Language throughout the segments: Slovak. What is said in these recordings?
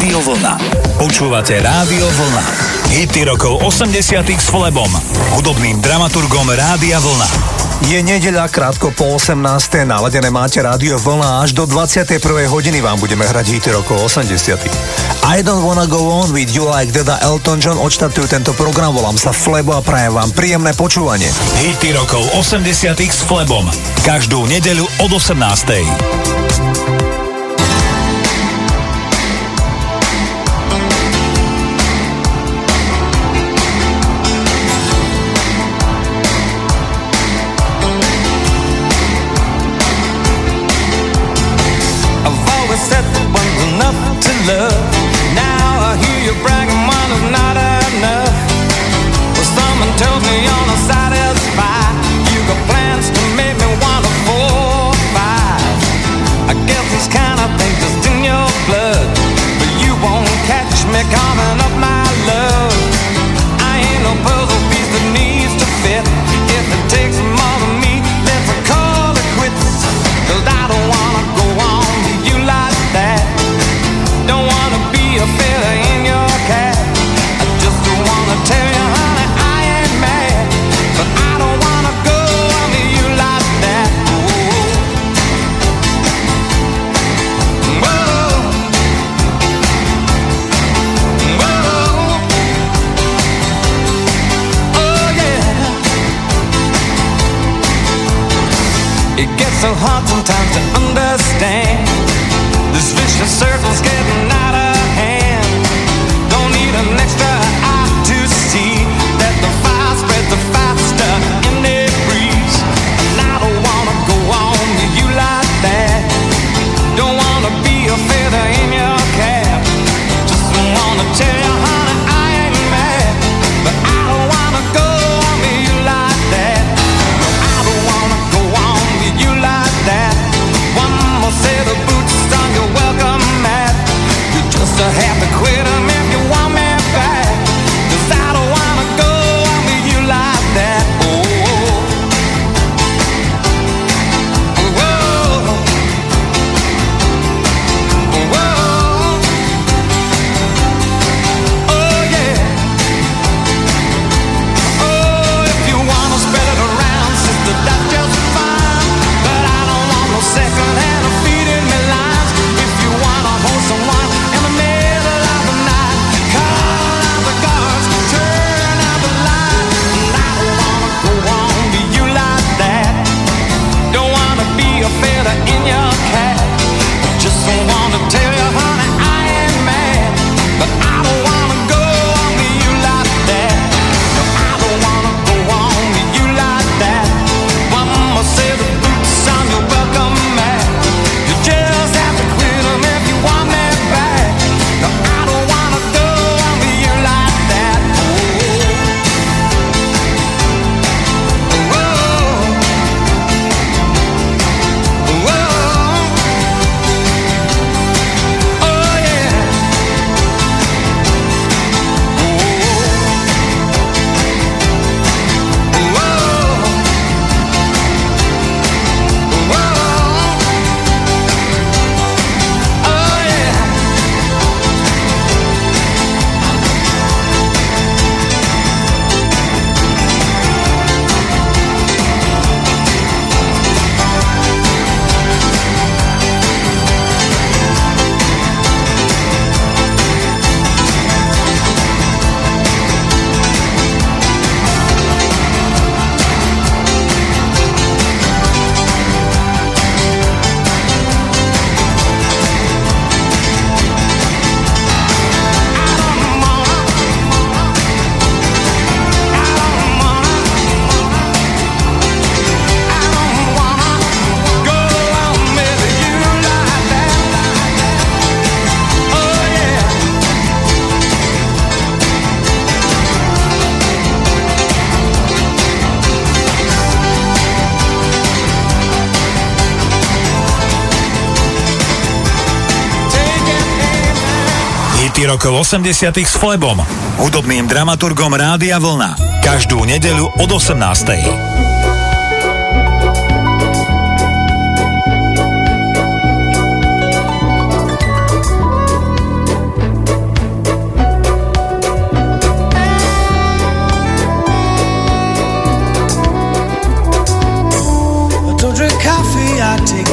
Rádio Vlna. Počúvate Rádio Vlna. Hity rokov 80 s Flebom, hudobným dramaturgom Rádia Vlna. Je nedeľa krátko po 18. Naladené máte rádio vlna až do 21. hodiny vám budeme hrať hity rokov 80. I don't wanna go on with you like that a Elton John odštartujú tento program. Volám sa Flebo a prajem vám príjemné počúvanie. Hity rokov 80 s Flebom. Každú nedeľu od 18. 80 s Flebom, hudobným dramaturgom Rádia Vlna. Každú nedeľu od 18.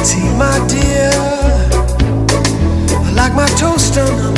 Tea, my dear. I like my toast on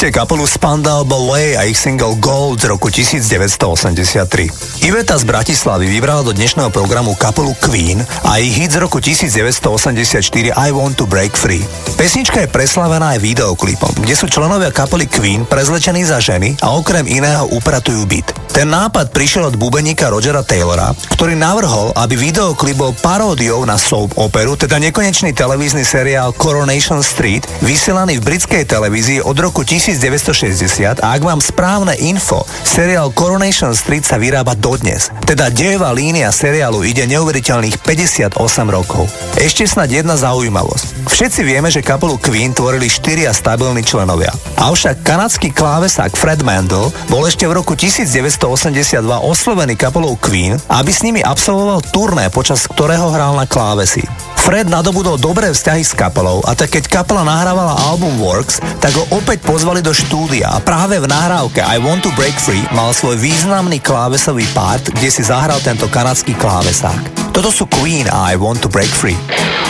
Ste kapelu Spandau Ballet a ich single Gold z roku 1983. Iveta z Bratislavy vybrala do dnešného programu kapelu Queen a ich hit z roku 1984 I Want to Break Free. Pesnička je preslavená aj videoklipom, kde sú členovia kapely Queen prezlečení za ženy a okrem iného upratujú byt. Ten nápad prišiel od bubeníka Rogera Taylora, ktorý navrhol, aby videoklip bol paródiou na soap operu, teda nekonečný televízny seriál Coronation Street, vysielaný v britskej televízii od roku 1960 a ak mám správne info, seriál Coronation Street sa vyrába dodnes. Teda dejová línia seriálu ide neuveriteľných 58 rokov. Ešte snad jedna zaujímavosť. Všetci vieme, že kapelu Queen tvorili štyria stabilní členovia. Avšak kanadský klávesák Fred Mandel bol ešte v roku 1982 oslovený kapelou Queen, aby s nimi absolvoval turné, počas ktorého hral na klávesi. Fred nadobudol dobré vzťahy s kapelou a tak keď kapela nahrávala album Works, tak ho opäť pozvali do štúdia a práve v nahrávke I Want to Break Free mal svoj významný klávesový part, kde si zahral tento kanadský klávesák. Toto sú Queen a I Want to Break Free.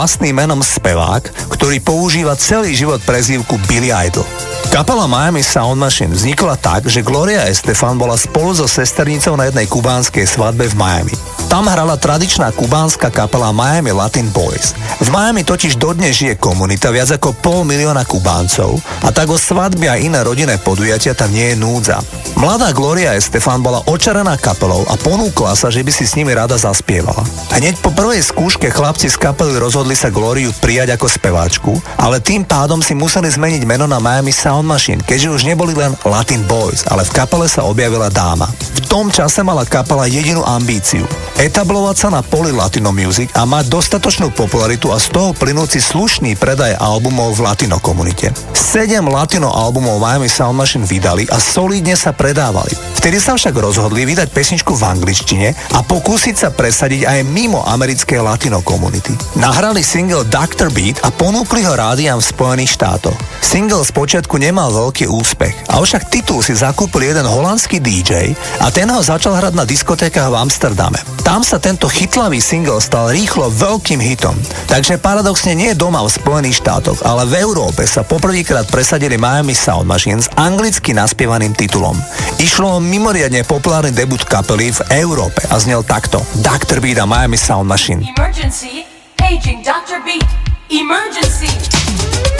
vlastným menom spevák, ktorý používa celý život prezývku Billy Idol. Kapela Miami Sound Machine vznikla tak, že Gloria Estefan bola spolu so sesternicou na jednej kubánskej svadbe v Miami. Tam hrala tradičná kubánska kapela Miami Latin Boys. V Miami totiž dodnes žije komunita viac ako pol milióna Kubáncov a tak o svadby a iné rodinné podujatia tam nie je núdza. Mladá Gloria Estefan bola očarená kapelou a ponúkla sa, že by si s nimi rada zaspievala. Hneď po prvej skúške chlapci z kapely rozhodli sa Gloriu prijať ako speváčku, ale tým pádom si museli zmeniť meno na Miami Sound Machine, keďže už neboli len Latin Boys, ale v kapele sa objavila dáma. V tom čase mala kapela jedinú ambíciu etablovať sa na poli Latino Music a mať dostatočnú popularitu a z toho plynúci slušný predaj albumov v Latino komunite. Sedem Latino albumov Miami Sound Machine vydali a solidne sa predávali. Vtedy sa však rozhodli vydať pesničku v angličtine a pokúsiť sa presadiť aj mimo americkej Latino komunity. Nahrali single Dr. Beat a ponúkli ho rádiám v Spojených štátoch. Single spočiatku nemal veľký úspech, avšak titul si zakúpil jeden holandský DJ a ten ho začal hrať na diskotékach v Amsterdame. Tam sa tento chytlavý single stal rýchlo veľkým hitom. Takže paradoxne nie doma v Spojených štátoch, ale v Európe sa poprvýkrát presadili Miami Sound Machine s anglicky naspievaným titulom. Išlo o mimoriadne populárny debut kapely v Európe a znel takto. Dr. Beat a Miami Sound Machine. Emergency, paging Dr. Beat. Emergency.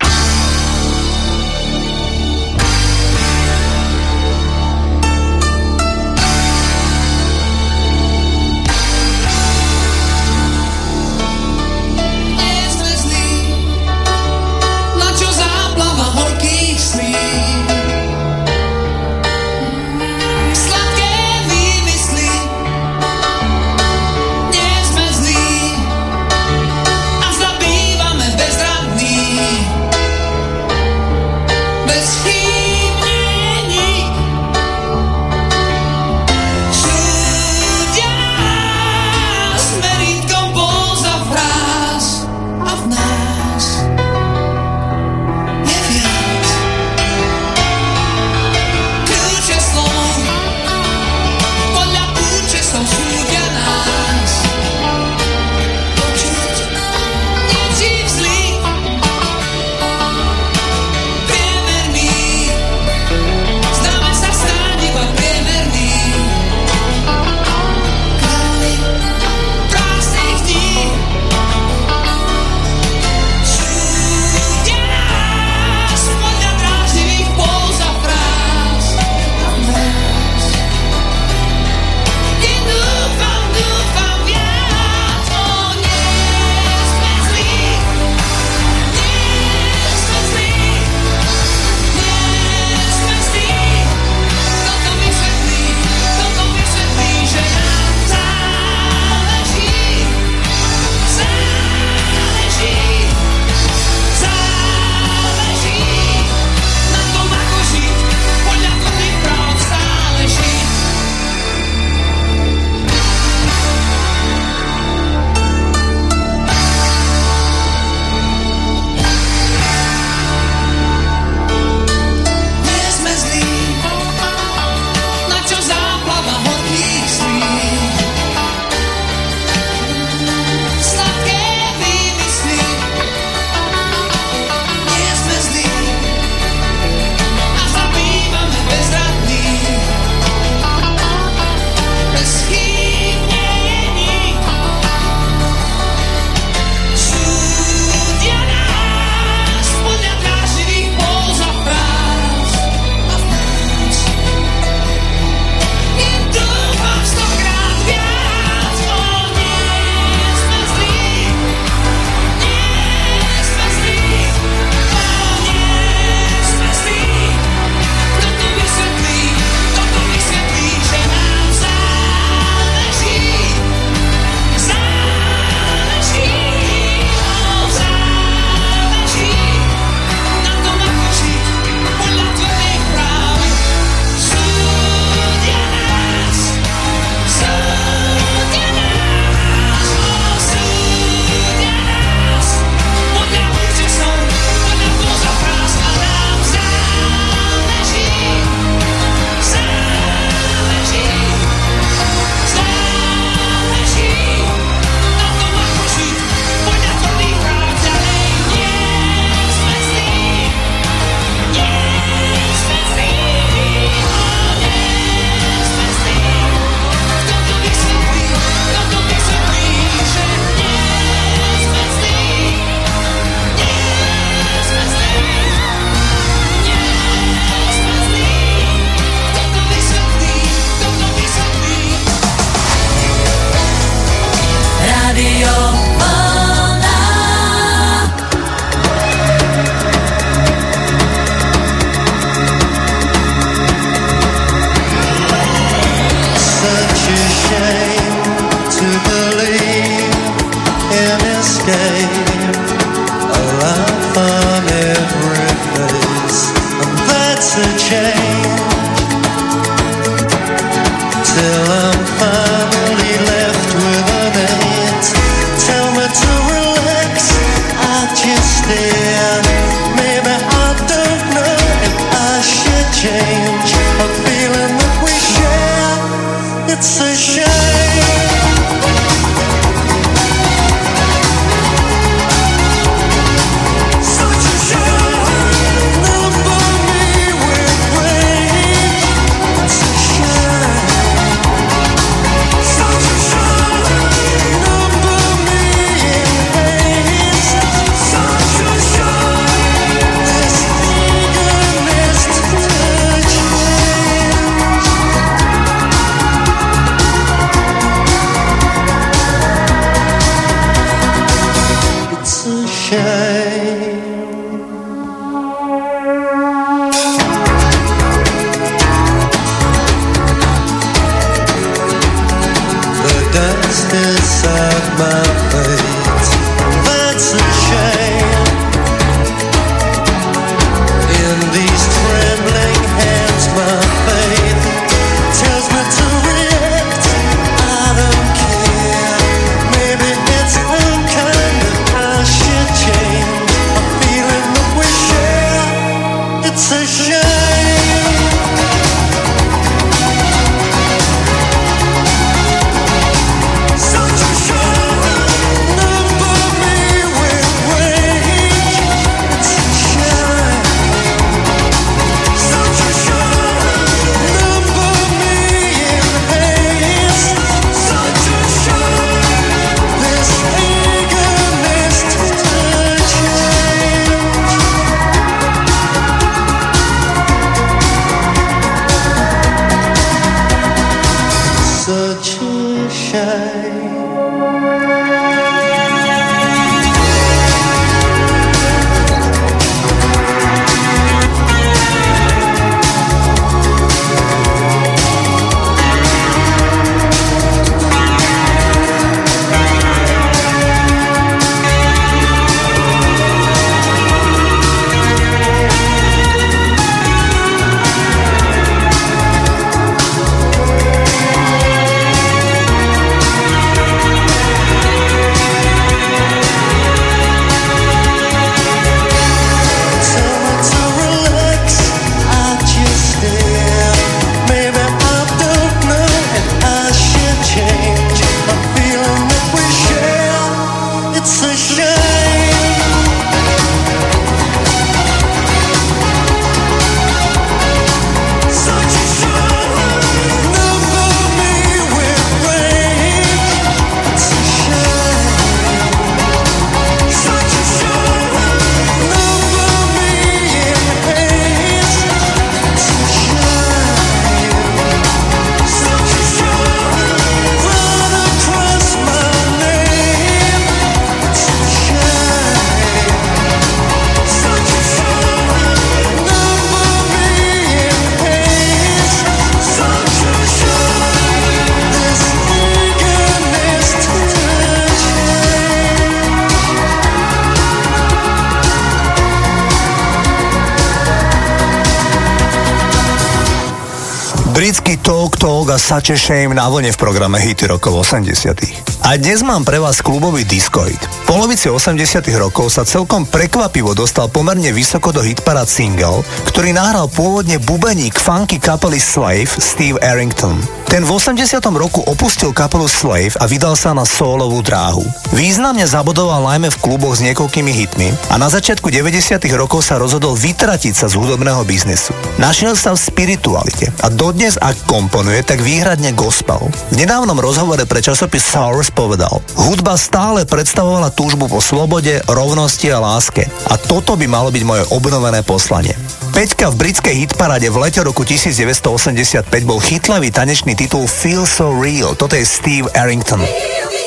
Such a na vlne v programe Hity rokov 80 A dnes mám pre vás klubový diskoid. Polovici 80 rokov sa celkom prekvapivo dostal pomerne vysoko do hitparád single, ktorý nahral pôvodne bubeník funky kapely Slave Steve Arrington. Ten v 80 roku opustil kapelu Slave a vydal sa na solovú dráhu. Významne zabodoval najmä v kluboch s niekoľkými hitmi a na začiatku 90 rokov sa rozhodol vytratiť sa z hudobného biznesu. Našiel sa v spiritualite a dodnes, ak komponuje, tak výhradne gospel. V nedávnom rozhovore pre časopis Source povedal, hudba stále predstavovala túžbu po slobode, rovnosti a láske a toto by malo byť moje obnovené poslanie. Peťka v britskej hitparade v lete roku 1985 bol chytlavý tanečný titul Feel So Real. Toto je Steve Arrington. Here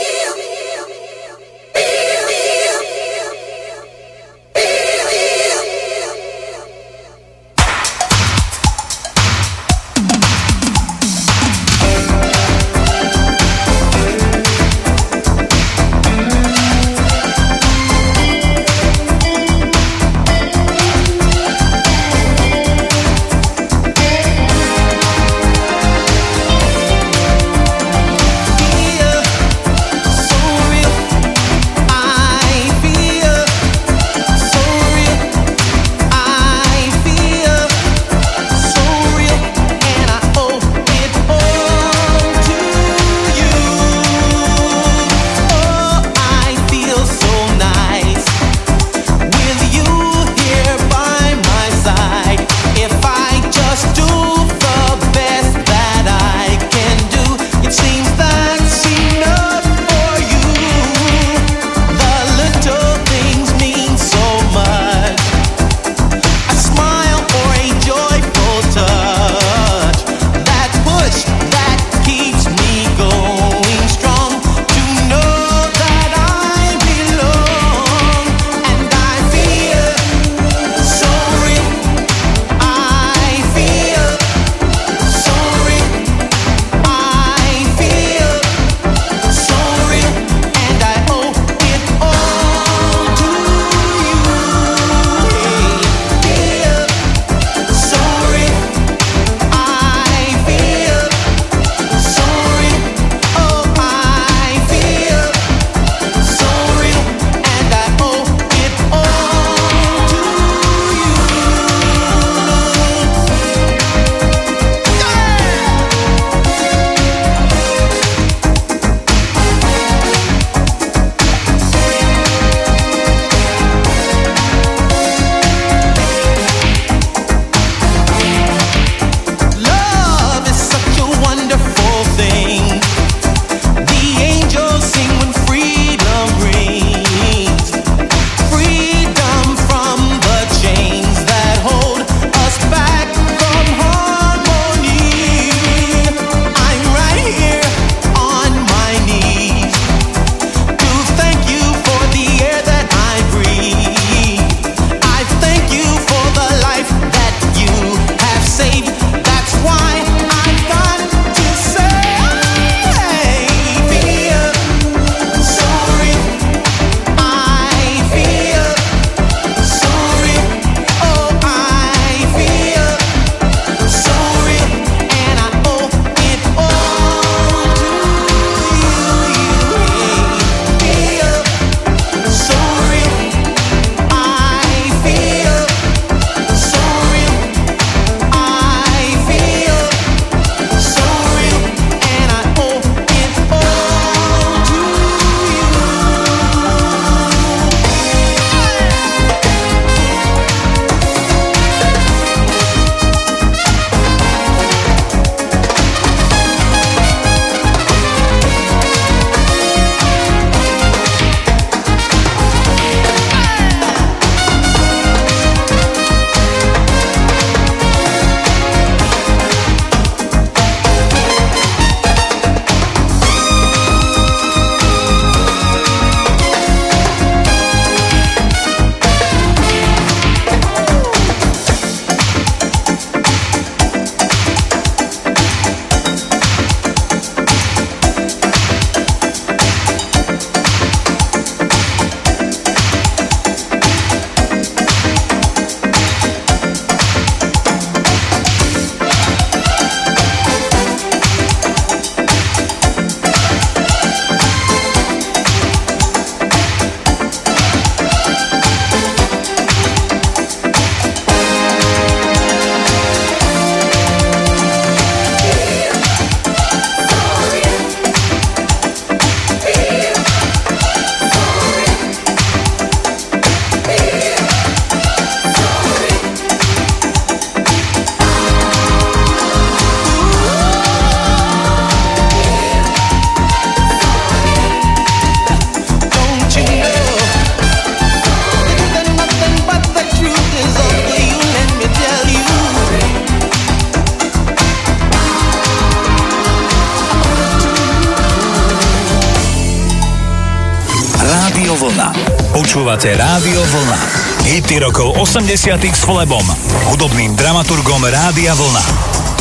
80 s Flebom, hudobným dramaturgom Rádia Vlna.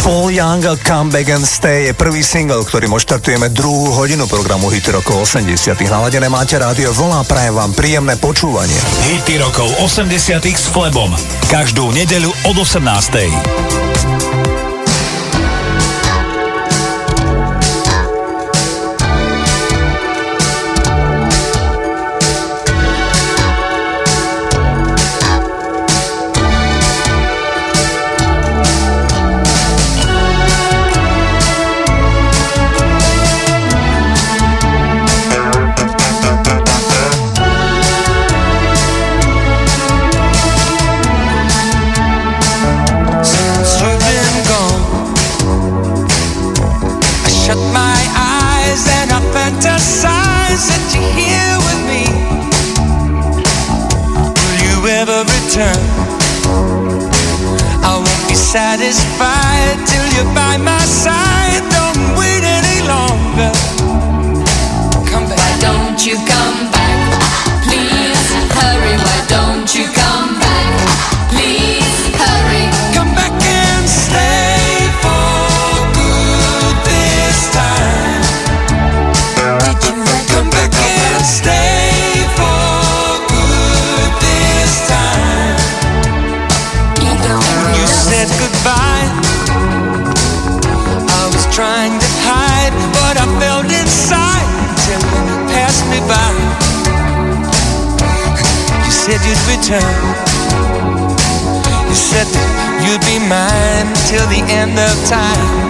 Paul Young Come Back and Stay je prvý single, ktorým odštartujeme druhú hodinu programu Hity rokov 80. Naladené máte rádio Vlna, prajem vám príjemné počúvanie. Hity rokov 80. s Flebom. Každú nedeľu od 18. time.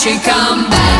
she come back?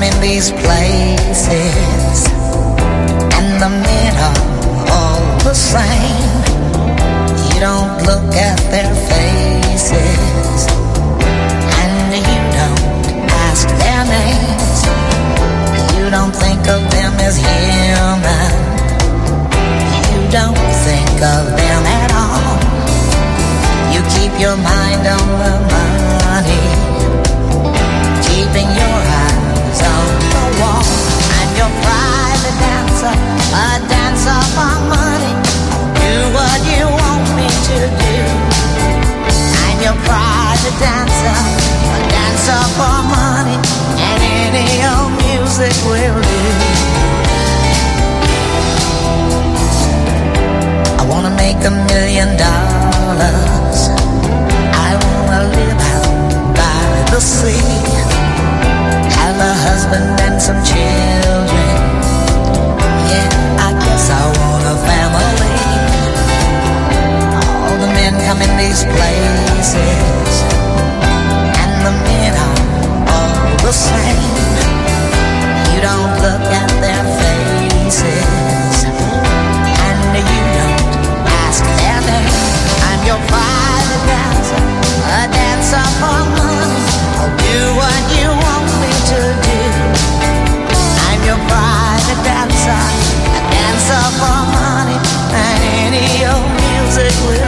Men in these places, and the men are all the same. You don't look at their faces, and you don't ask their names. You don't think of them as human. You don't think of them at all. You keep your mind on the a dancer for money. Do what you want me to do. I'm your dancer, a dancer for money, and any old music will do. I wanna make a million dollars. I wanna live out by the sea. Have a husband and some children. Yeah, I guess I want a family. All the men come in these places, and the men are all the same. You don't look at their faces, and you don't ask their name. I'm your private dancer, a dancer for money. I'll do what you dancer for money, and any old music will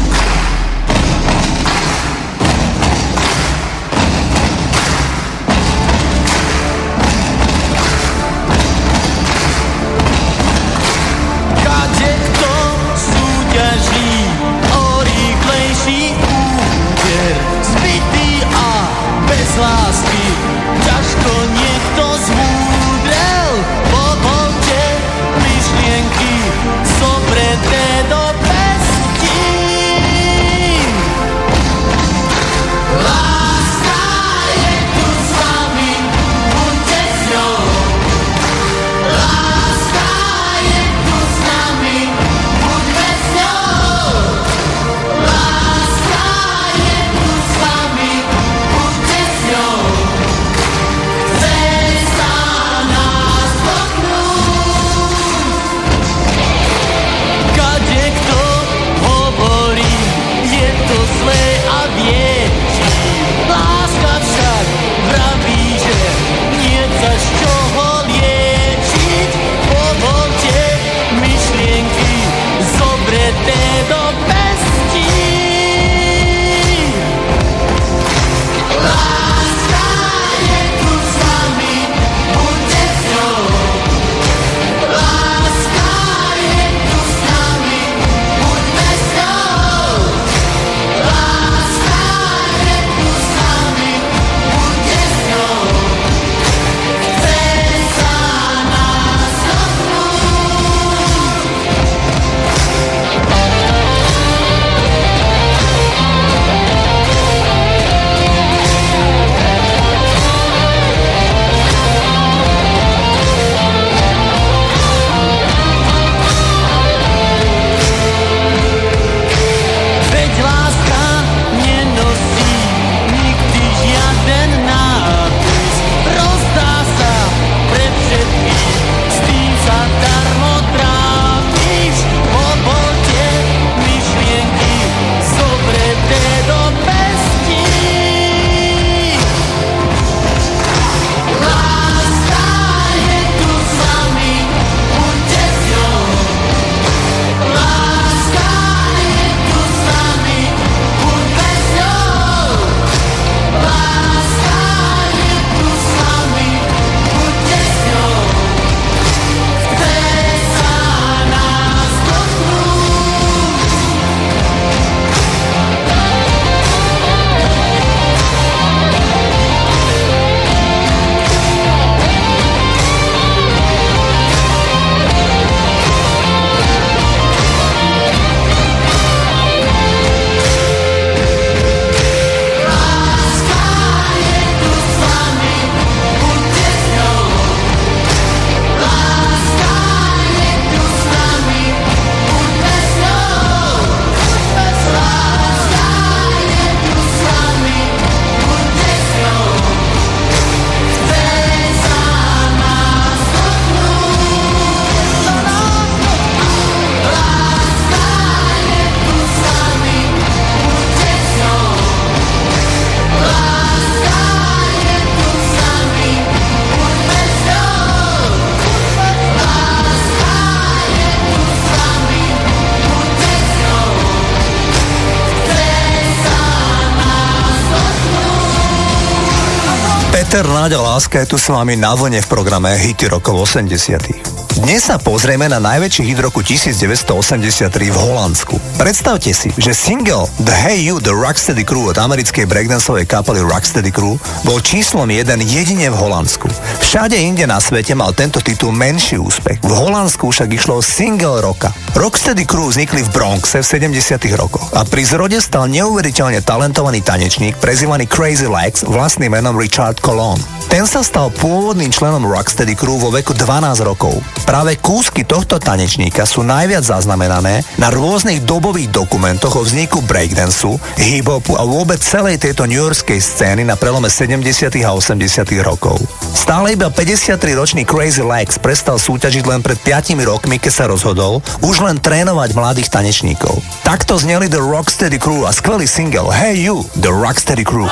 Láďa Láska je tu s vami na vlne v programe Hity rokov 80. Dnes sa pozrieme na najväčší hit roku 1983 v Holandsku. Predstavte si, že single The Hey You, The Rocksteady Crew od americkej breakdanceovej kapely Rocksteady Crew bol číslom 1 jedine v Holandsku. Všade inde na svete mal tento titul menší úspech. V Holandsku však išlo single roka. Rocksteady Crew vznikli v Bronxe v 70 rokoch a pri zrode stal neuveriteľne talentovaný tanečník prezývaný Crazy Legs vlastným menom Richard Colón. Ten sa stal pôvodným členom Rocksteady Crew vo veku 12 rokov. Práve kúsky tohto tanečníka sú najviac zaznamenané na rôznych dobových dokumentoch o vzniku breakdanceu, hip-hopu a vôbec celej tejto newyorskej scény na prelome 70. a 80. rokov. Stále iba 53-ročný Crazy Legs prestal súťažiť len pred 5 rokmi, keď sa rozhodol už len trénovať mladých tanečníkov. Takto zneli The Rocksteady Crew a skvelý single Hey You, The Rocksteady Crew.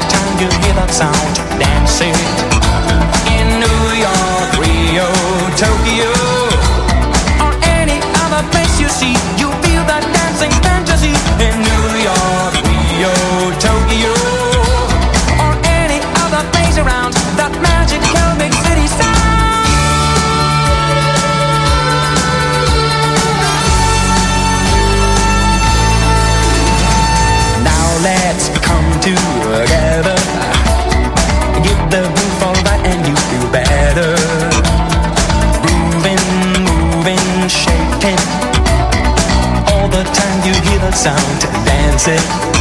time you hear that sound. Dancing.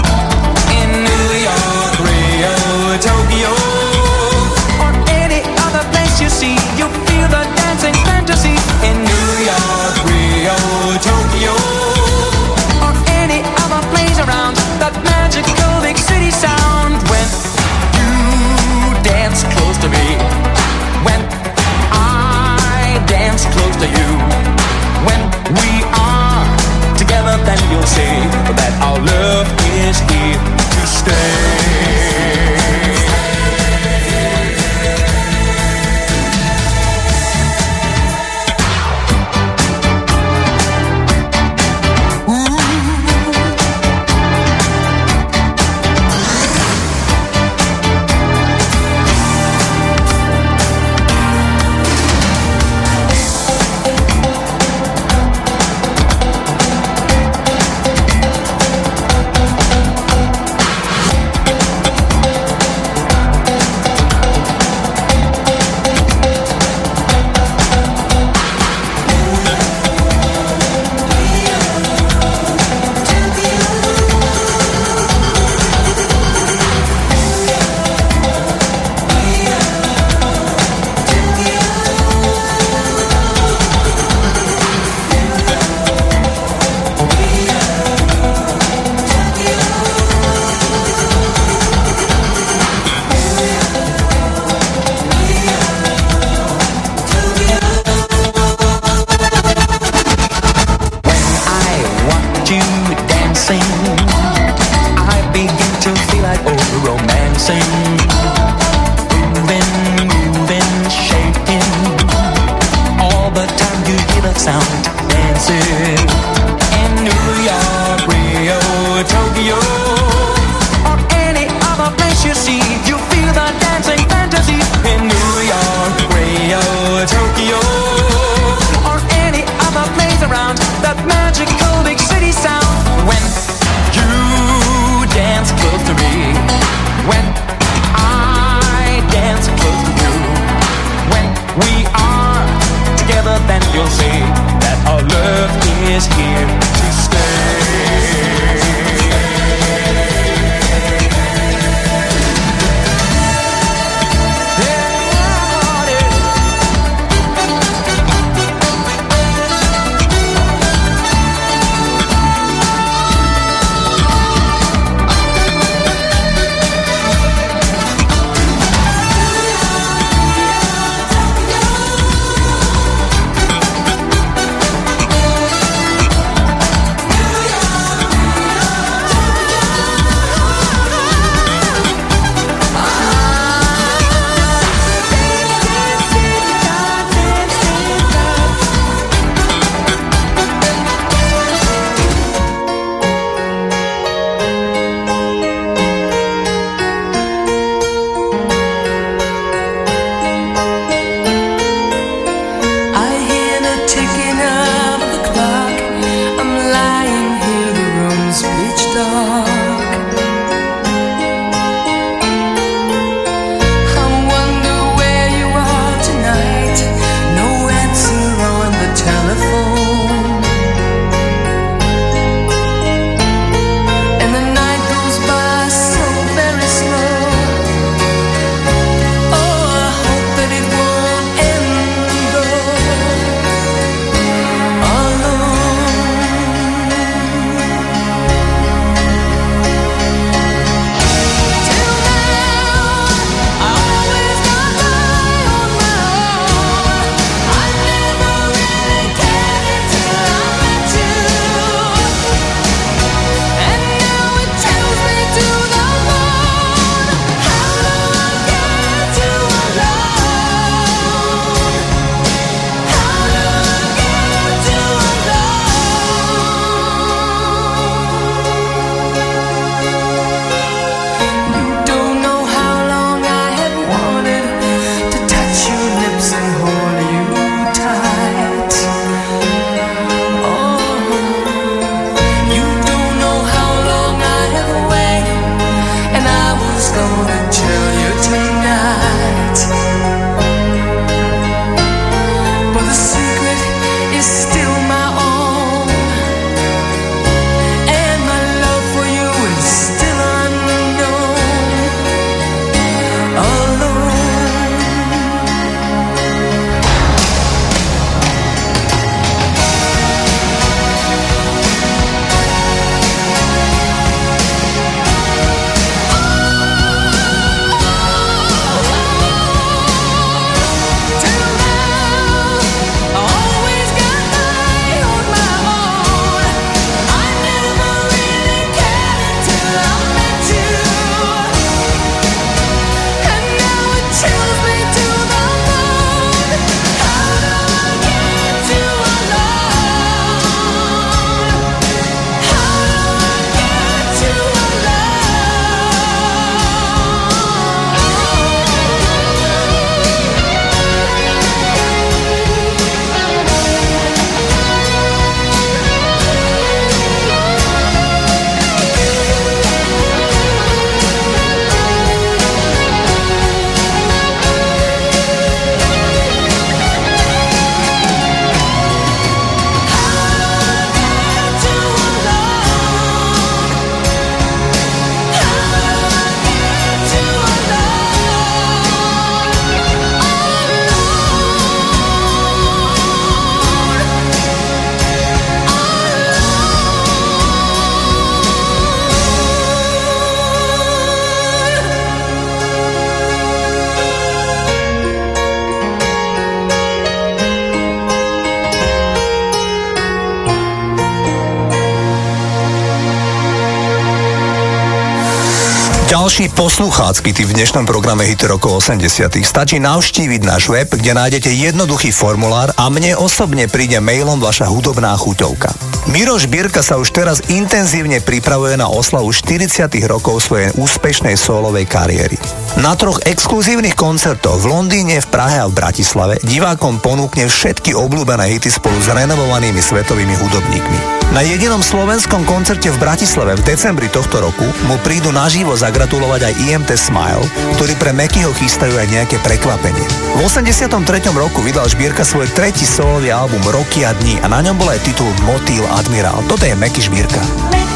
Posluchácky typ v dnešnom programe Hity rokov 80 Stačí navštíviť náš web, kde nájdete jednoduchý formulár a mne osobne príde mailom vaša hudobná chuťovka. Miroš Birka sa už teraz intenzívne pripravuje na oslavu 40 rokov svojej úspešnej solovej kariéry. Na troch exkluzívnych koncertoch v Londýne, v Prahe a v Bratislave divákom ponúkne všetky obľúbené hity spolu s renovovanými svetovými hudobníkmi. Na jedinom slovenskom koncerte v Bratislave v decembri tohto roku mu prídu naživo zagratulovať aj IMT Smile, ktorí pre Mekyho chystajú aj nejaké prekvapenie. V 83. roku vydal Šbírka svoj tretí solový album Roky a dní a na ňom bol aj titul Motýl Admirál. Toto je Meky Šbírka. Nado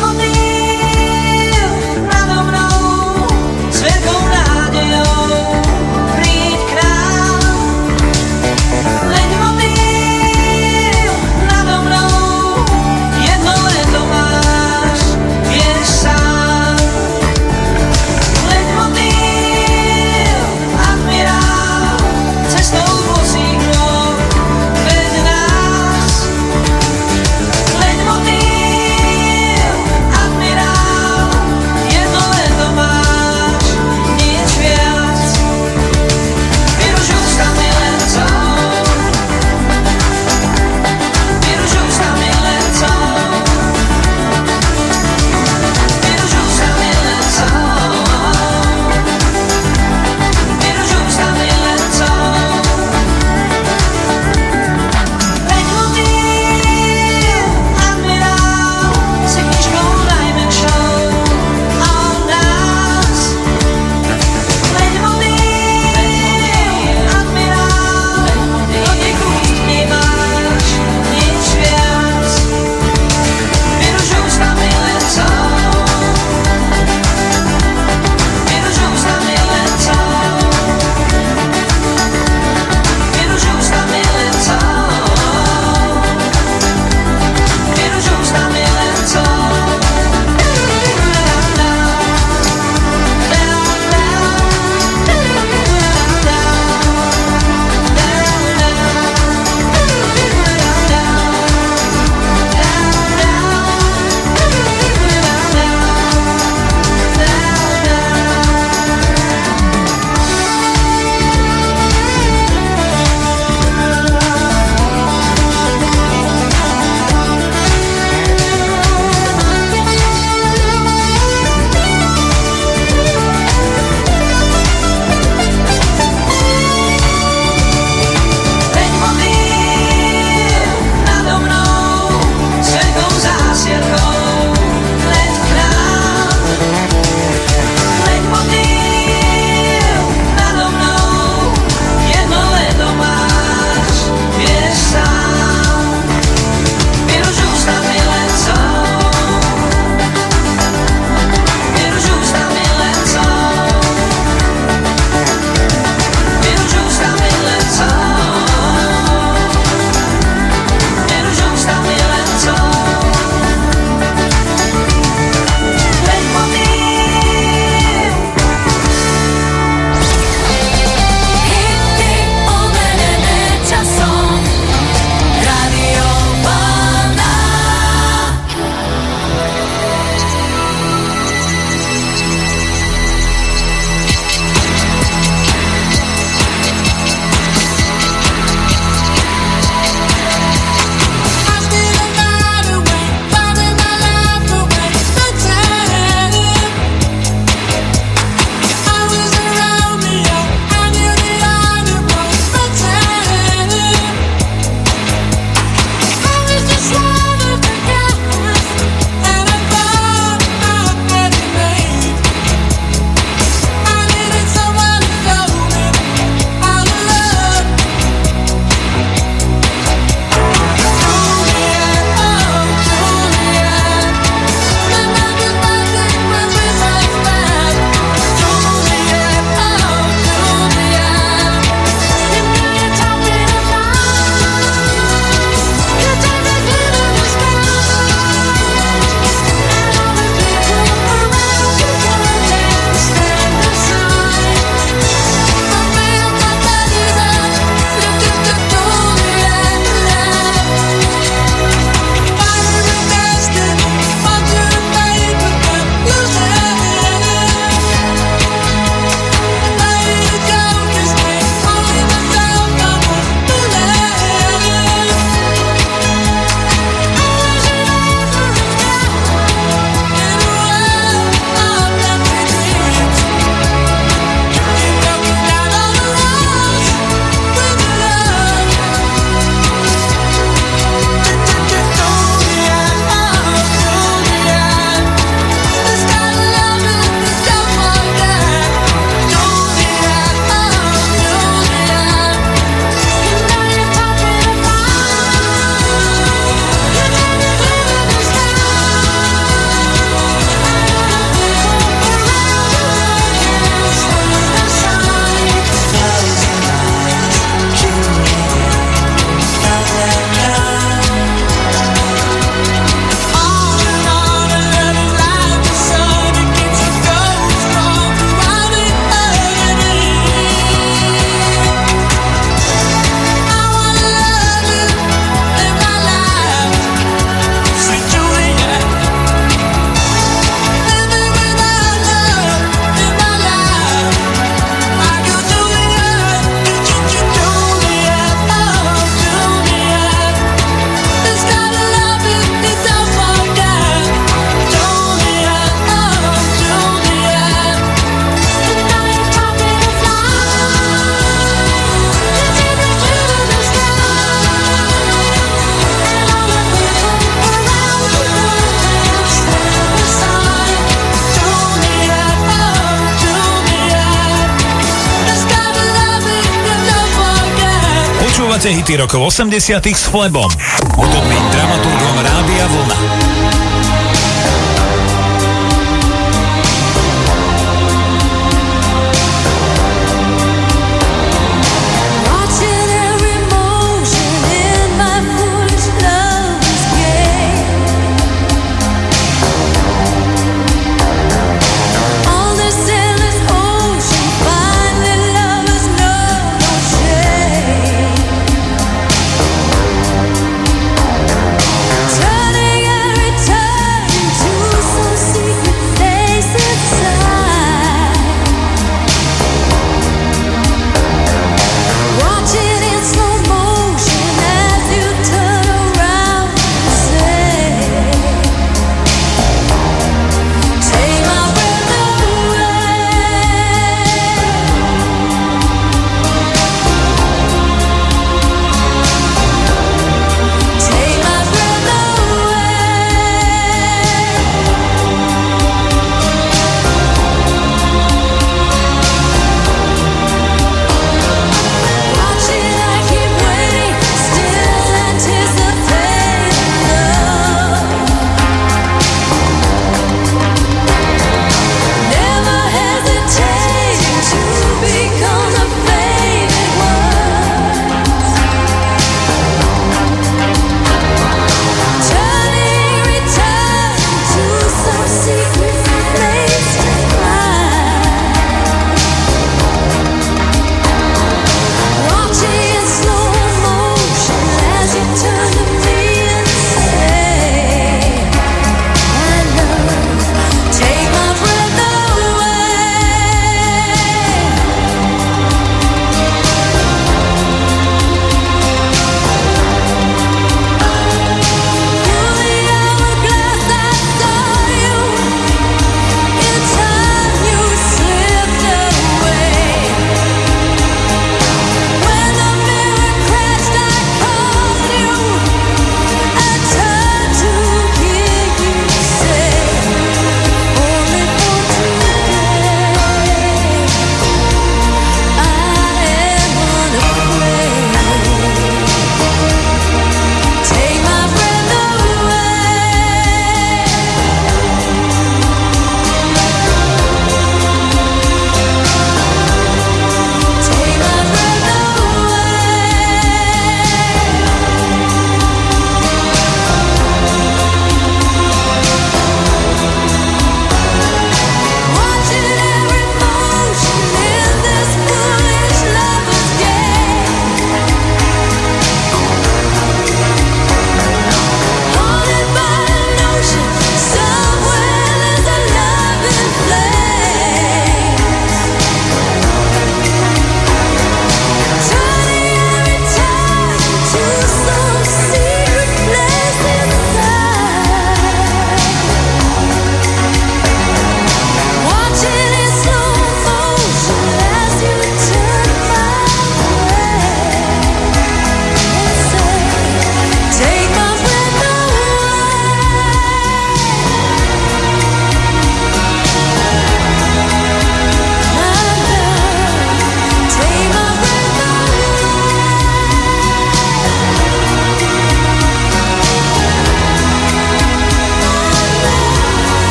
rokov 80 s Flebom. Hudobný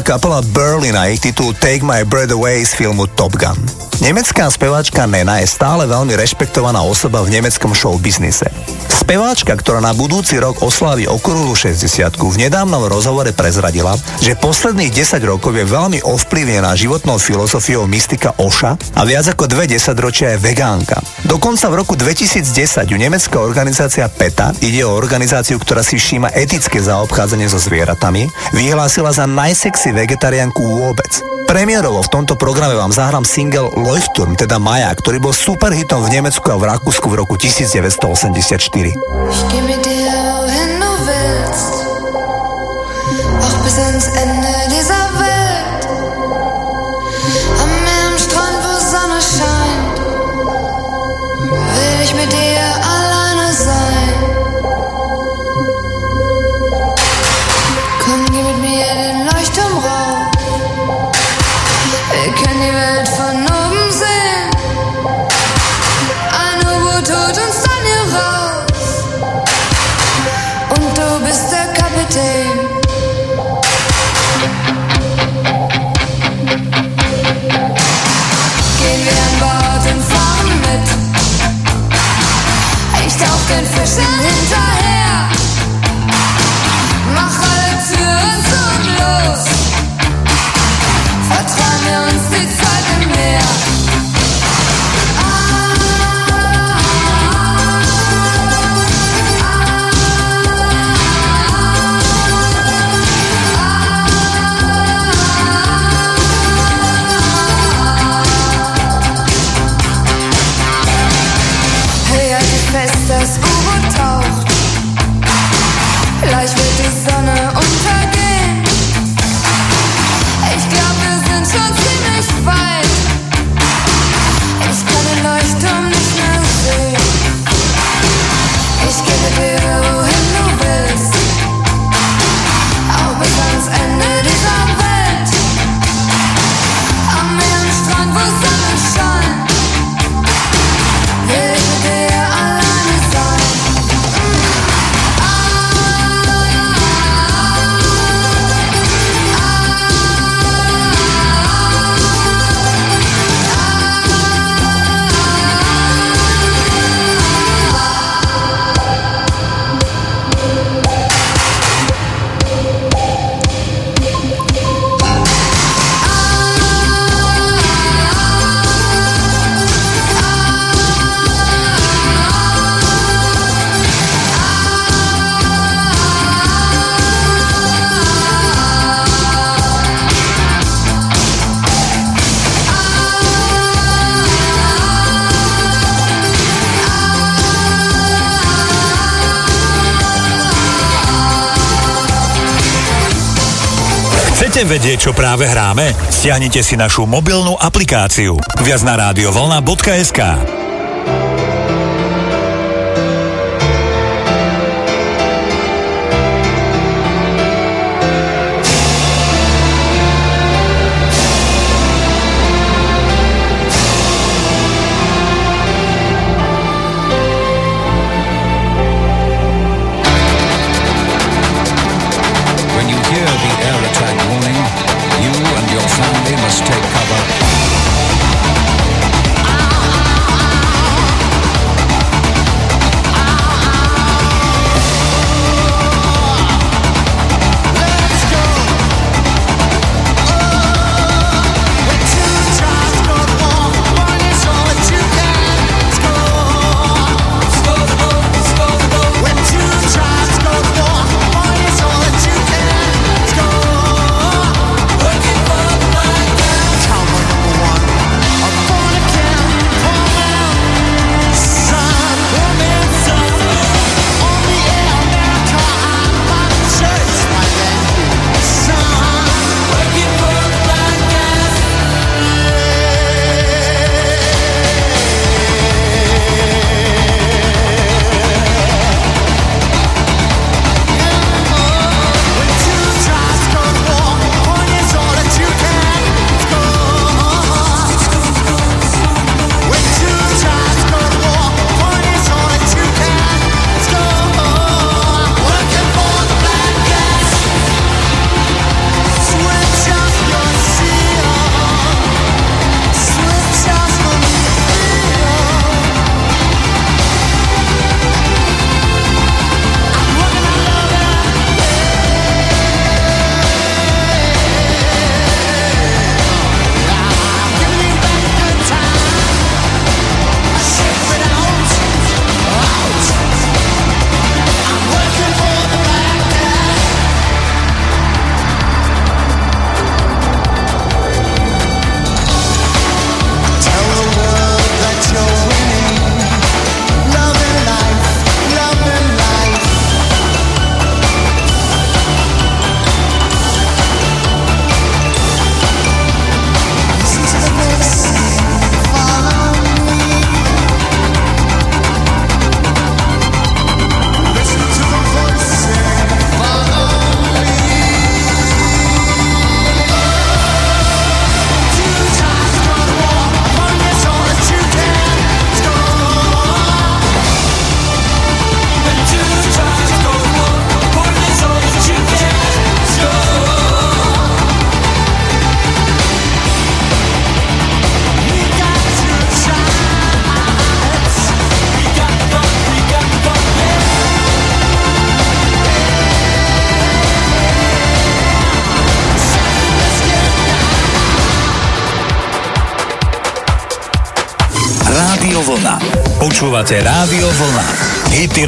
Britská kapela Berlin a ich titul Take My Breath Away z filmu Top Gun. Nemecká speváčka Nena je stále veľmi rešpektovaná osoba v nemeckom showbiznise. Speváčka, ktorá na budúci rok oslávi okruhu 60 v nedávnom rozhovore prezradila, že posledných 10 rokov je veľmi ovplyvnená životnou filozofiou mystika Oša a viac ako dve desaťročia je vegánka. Dokonca v roku 2010 ju nemecká organizácia PETA, ide o organizáciu, ktorá si všíma etické zaobchádzanie so zvieratami, vyhlásila za najsexy vegetariánku vôbec. Premiérovo v tomto programe vám zahrám single Leuchtturm, teda Maja, ktorý bol superhitom v Nemecku a v Rakúsku v roku 1984. Chcete vedieť, čo práve hráme? Stiahnite si našu mobilnú aplikáciu. Viac na radiovolna.sk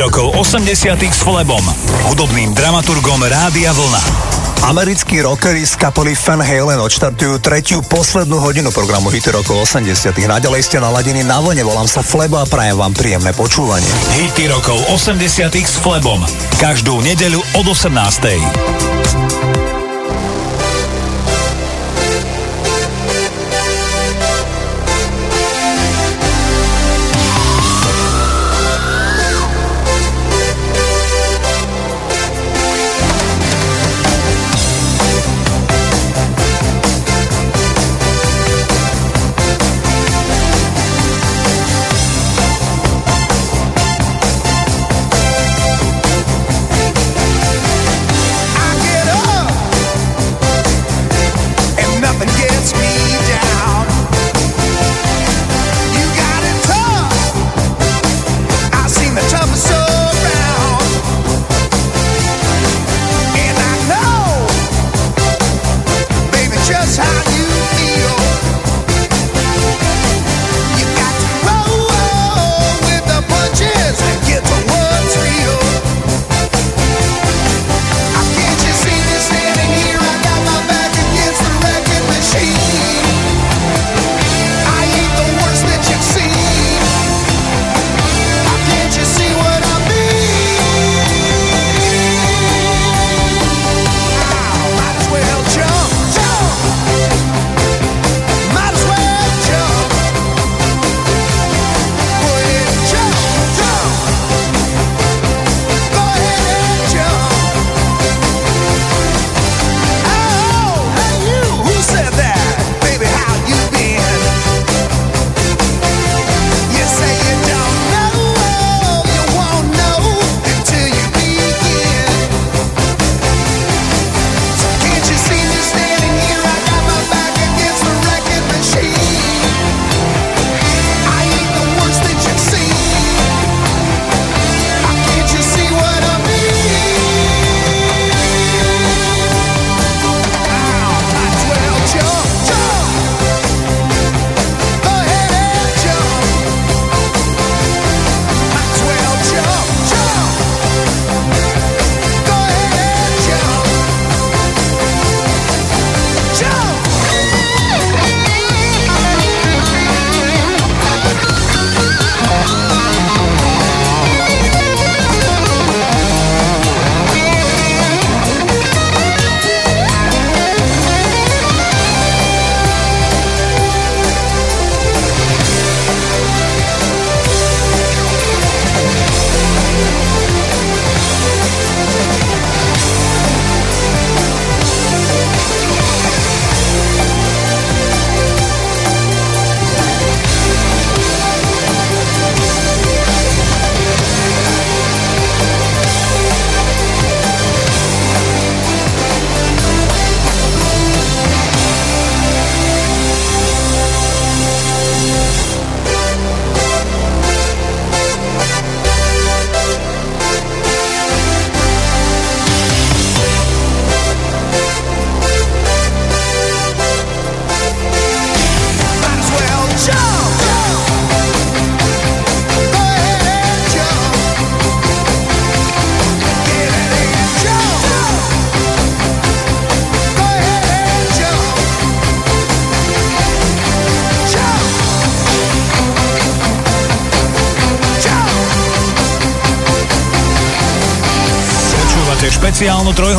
rokov 80 s Flebom, hudobným dramaturgom Rádia Vlna. Americkí rockery z kapely Van Halen odštartujú tretiu poslednú hodinu programu Hity rokov 80 Naďalej ste naladení na vlne, volám sa Flebo a prajem vám príjemné počúvanie. Hity rokov 80 s Flebom. Každú nedeľu od 18.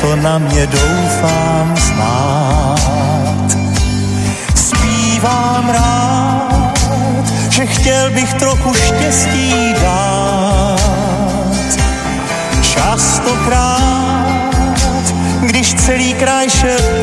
to na mě doufám znát. Zpívám rád, že chtěl bych trochu štěstí dát. Častokrát, když celý kraj šel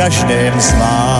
každém z nás.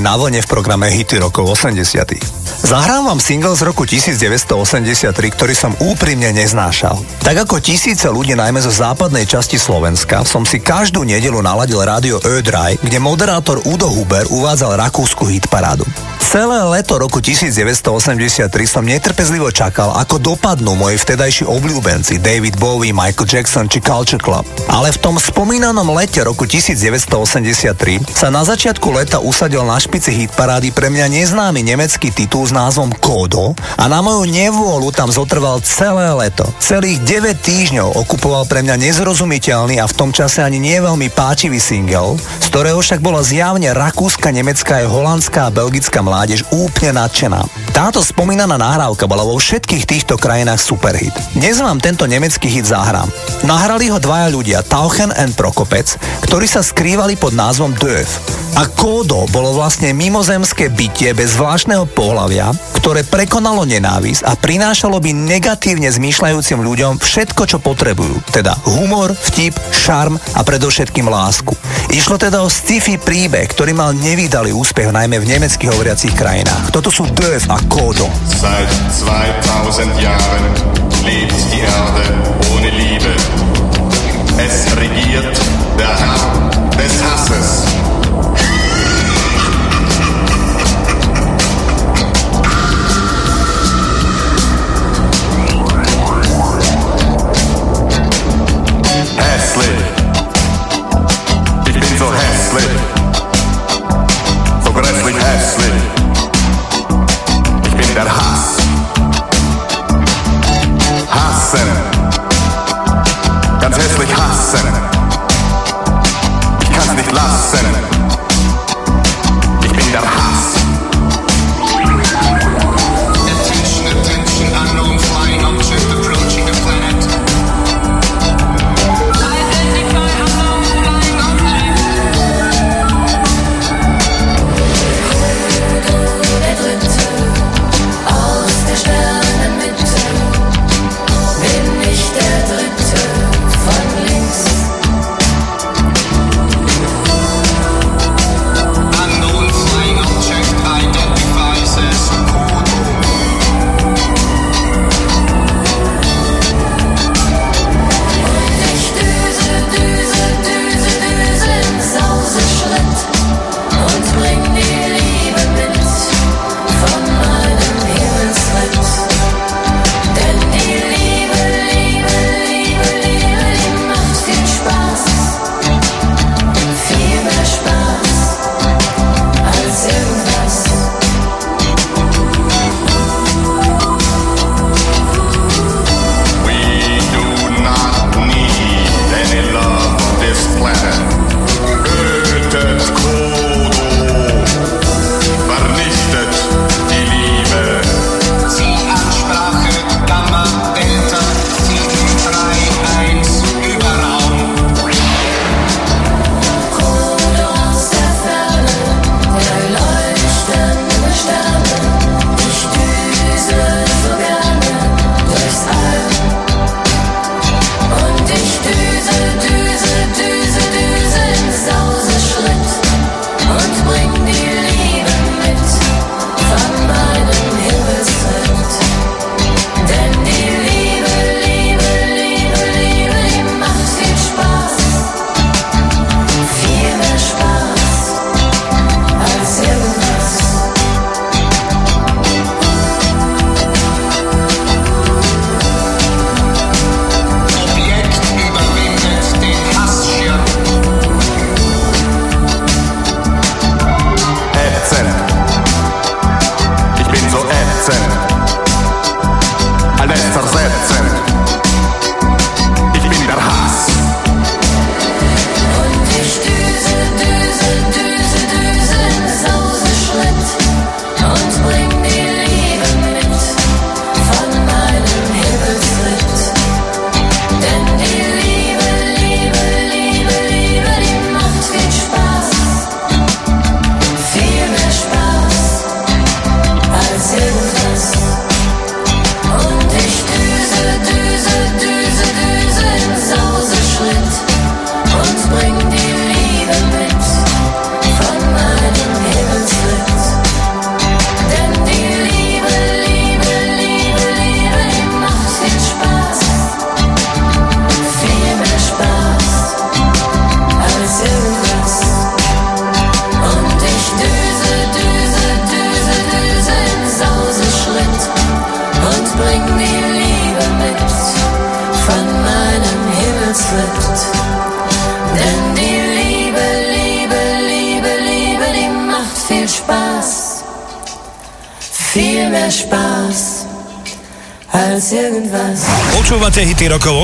na vlne v programe Hity rokov 80. Zahrám vám single z roku 1983, ktorý som úprimne neznášal. Tak ako tisíce ľudí najmä zo západnej časti Slovenska, som si každú nedelu naladil rádio Ödraj, kde moderátor Udo Huber uvádzal rakúsku hitparádu. Celé leto roku 1983 som netrpezlivo čakal, ako dopadnú moji vtedajší obľúbenci David Bowie, Michael Jackson či Culture Club. Ale v tom spomínanom lete roku 1983 sa na začiatku leta usadil na špici hitparády pre mňa neznámy nemecký titul s názvom Kodo a na moju nevôľu tam zotrval celé leto. Celých 9 týždňov okupoval pre mňa nezrozumiteľný a v tom čase ani nie veľmi páčivý single, z ktorého však bola zjavne rakúska, nemecká, aj holandská a belgická mládež úplne nadšená. Táto spomínaná nahrávka bola vo všetkých týchto krajinách superhit. Dnes vám tento nemecký hit zahrám. Nahrali ho dvaja ľudia, Tauchen and Prokopec, ktorí sa skrývali pod názvom Döf. A Kódo bolo vlastne mimozemské bytie bez zvláštneho pohľavia, ktoré prekonalo nenávisť a prinášalo by negatívne zmýšľajúcim ľuďom všetko, čo potrebujú. Teda humor, vtip, šarm a predovšetkým lásku. Išlo teda o sci-fi príbeh, ktorý mal nevýdalý úspech najmä v nemeckých hovoriacich krajinách. Toto sú Döf a Kódo. Seit 2000 Jahren lebt die Erde ohne Liebe. Es regiert der Herr des Hasses.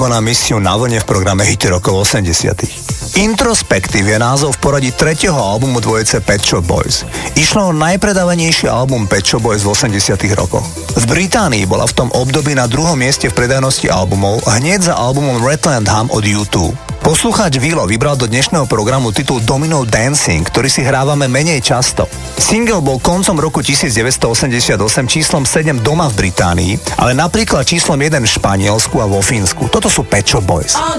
Na misiu na vlne v programe Hity rokov 80. Introspektív je názov v poradí tretieho albumu dvojice Pet Shop Boys. Išlo o najpredávanejší album Pet Shop Boys v 80 rokoch. V Británii bola v tom období na druhom mieste v predajnosti albumov hneď za albumom Redland Ham od YouTube. Poslucháč Vilo vybral do dnešného programu titul Domino Dancing, ktorý si hrávame menej často. Single bol koncom roku 1988 číslom 7 doma v Británii, ale napríklad číslom 1 v Španielsku a vo Fínsku. Toto sú Pecho Boys. All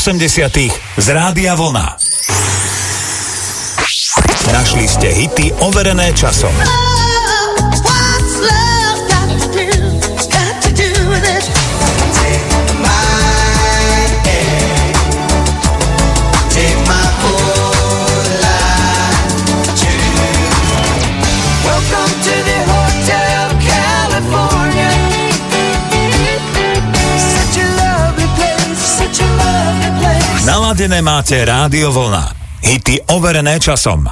80 z Rádia Vlna. Našli ste hity overené časom. Naladené máte Rádio Vlna. Hity overené časom.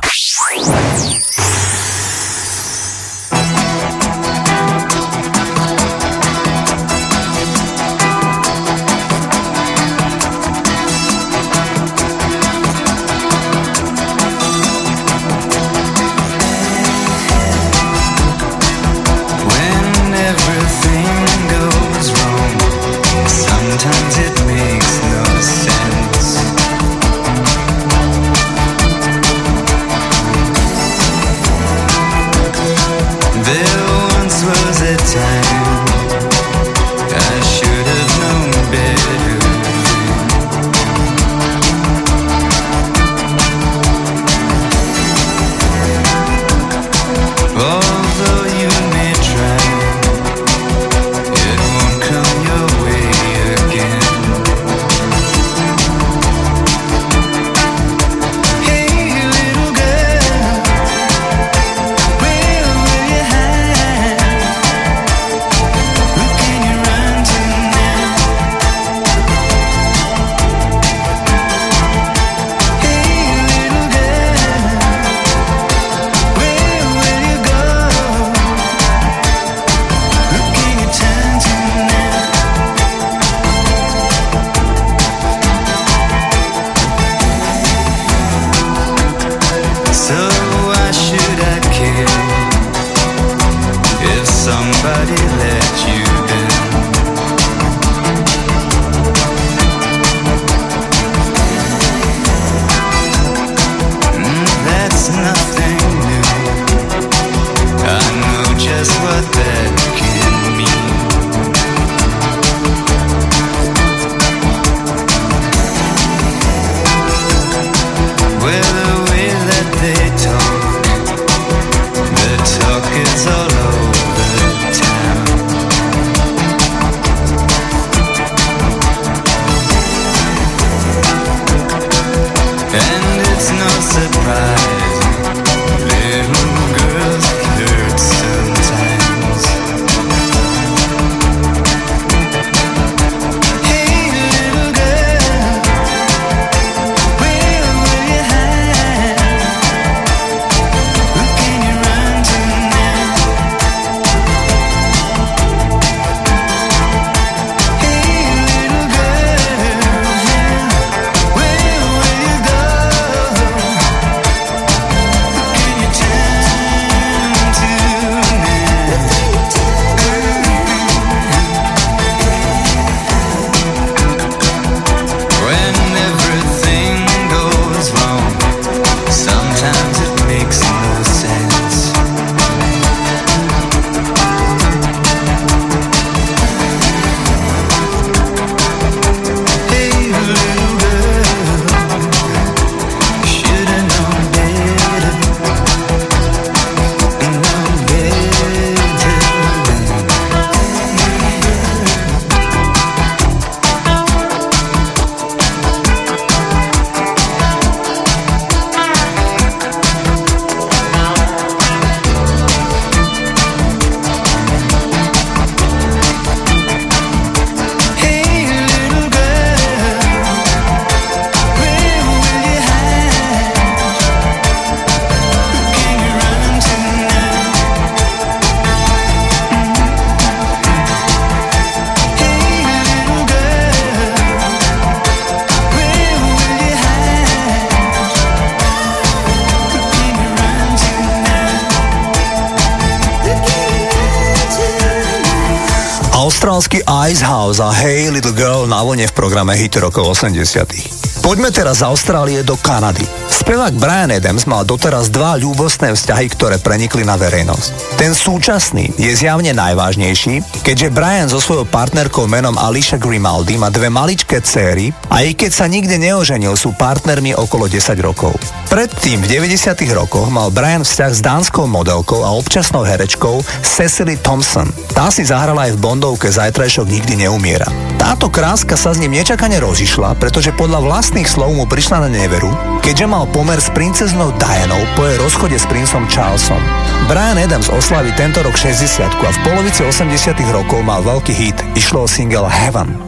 spomíname hity rokov 80. Poďme teraz z Austrálie do Kanady. Spevák Brian Adams mal doteraz dva ľúbostné vzťahy, ktoré prenikli na verejnosť. Ten súčasný je zjavne najvážnejší, keďže Brian so svojou partnerkou menom Alicia Grimaldi má dve maličké céry a i keď sa nikdy neoženil, sú partnermi okolo 10 rokov. Predtým v 90. rokoch mal Brian vzťah s dánskou modelkou a občasnou herečkou Cecily Thompson. Tá si zahrala aj v Bondovke Zajtrajšok nikdy neumiera. Táto kráska sa s ním nečakane rozišla, pretože podľa vlastných slov mu prišla na neveru, keďže mal pomer s princeznou Dianou po jej rozchode s princom Charlesom. Brian Adams oslaví tento rok 60 a v polovici 80 rokov mal veľký hit. Išlo o single Heaven.